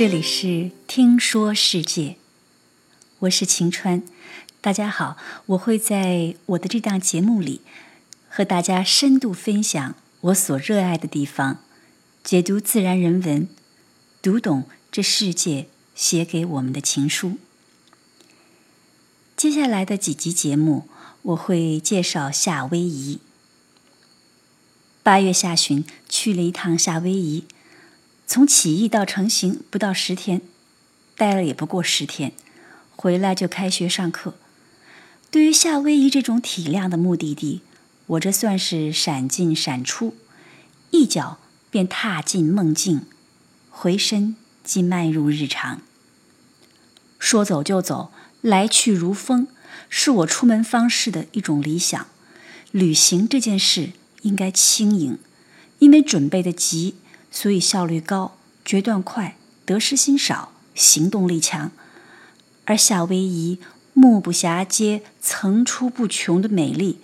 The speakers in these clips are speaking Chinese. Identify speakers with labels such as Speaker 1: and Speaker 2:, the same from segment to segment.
Speaker 1: 这里是听说世界，我是晴川。大家好，我会在我的这档节目里和大家深度分享我所热爱的地方，解读自然人文，读懂这世界写给我们的情书。接下来的几集节目，我会介绍夏威夷。八月下旬去了一趟夏威夷，从起义到成型不到十天，待了也不过十天，回来就开学上课。对于夏威夷这种体量的目的地，我这算是闪进闪出，一脚便踏进梦境，回身即迈入日常。说走就走，来去如风，是我出门方式的一种理想。旅行这件事应该轻盈，因为准备的急，所以效率高，决断快，得失心少，行动力强。而夏威夷。目不暇接、层出不穷的美丽，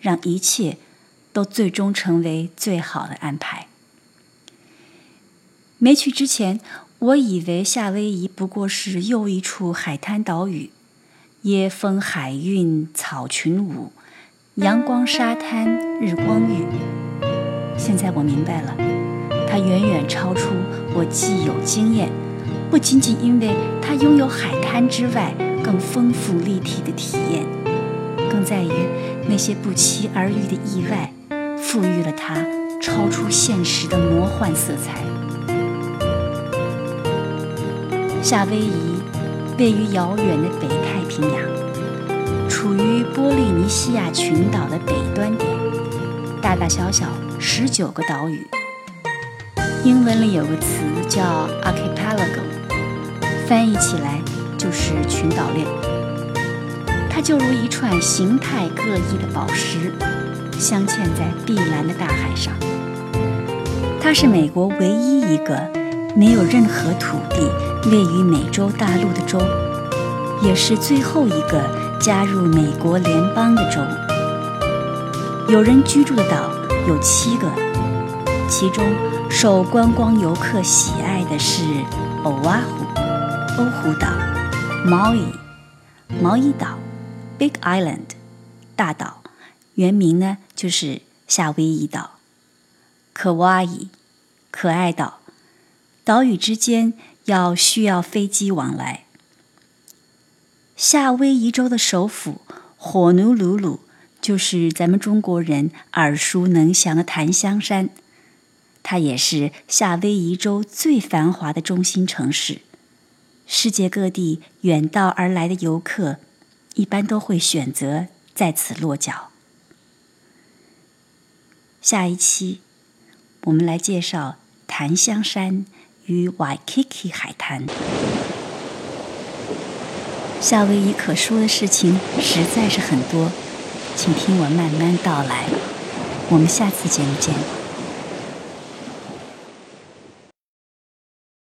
Speaker 1: 让一切都最终成为最好的安排。没去之前，我以为夏威夷不过是又一处海滩岛屿，椰风海韵草裙舞，阳光沙滩日光浴。现在我明白了，它远远超出我既有经验，不仅仅因为它拥有海滩之外。更丰富立体的体验，更在于那些不期而遇的意外，赋予了它超出现实的魔幻色彩。夏威夷位于遥远的北太平洋，处于波利尼西亚群岛的北端点，大大小小十九个岛屿。英文里有个词叫 archipelago，翻译起来。就是群岛链，它就如一串形态各异的宝石，镶嵌在碧蓝的大海上。它是美国唯一一个没有任何土地位于美洲大陆的州，也是最后一个加入美国联邦的州。有人居住的岛有七个，其中受观光游客喜爱的是欧瓦湖、欧胡岛。毛伊，毛伊岛，Big Island，大岛，原名呢就是夏威夷岛。可哇伊，可爱岛，岛屿之间要需要飞机往来。夏威夷州的首府火奴鲁鲁，就是咱们中国人耳熟能详的檀香山，它也是夏威夷州最繁华的中心城市。世界各地远道而来的游客，一般都会选择在此落脚。下一期，我们来介绍檀香山与 Waikiki 海滩。夏威夷可说的事情实在是很多，请听我慢慢道来。我们下次节目见。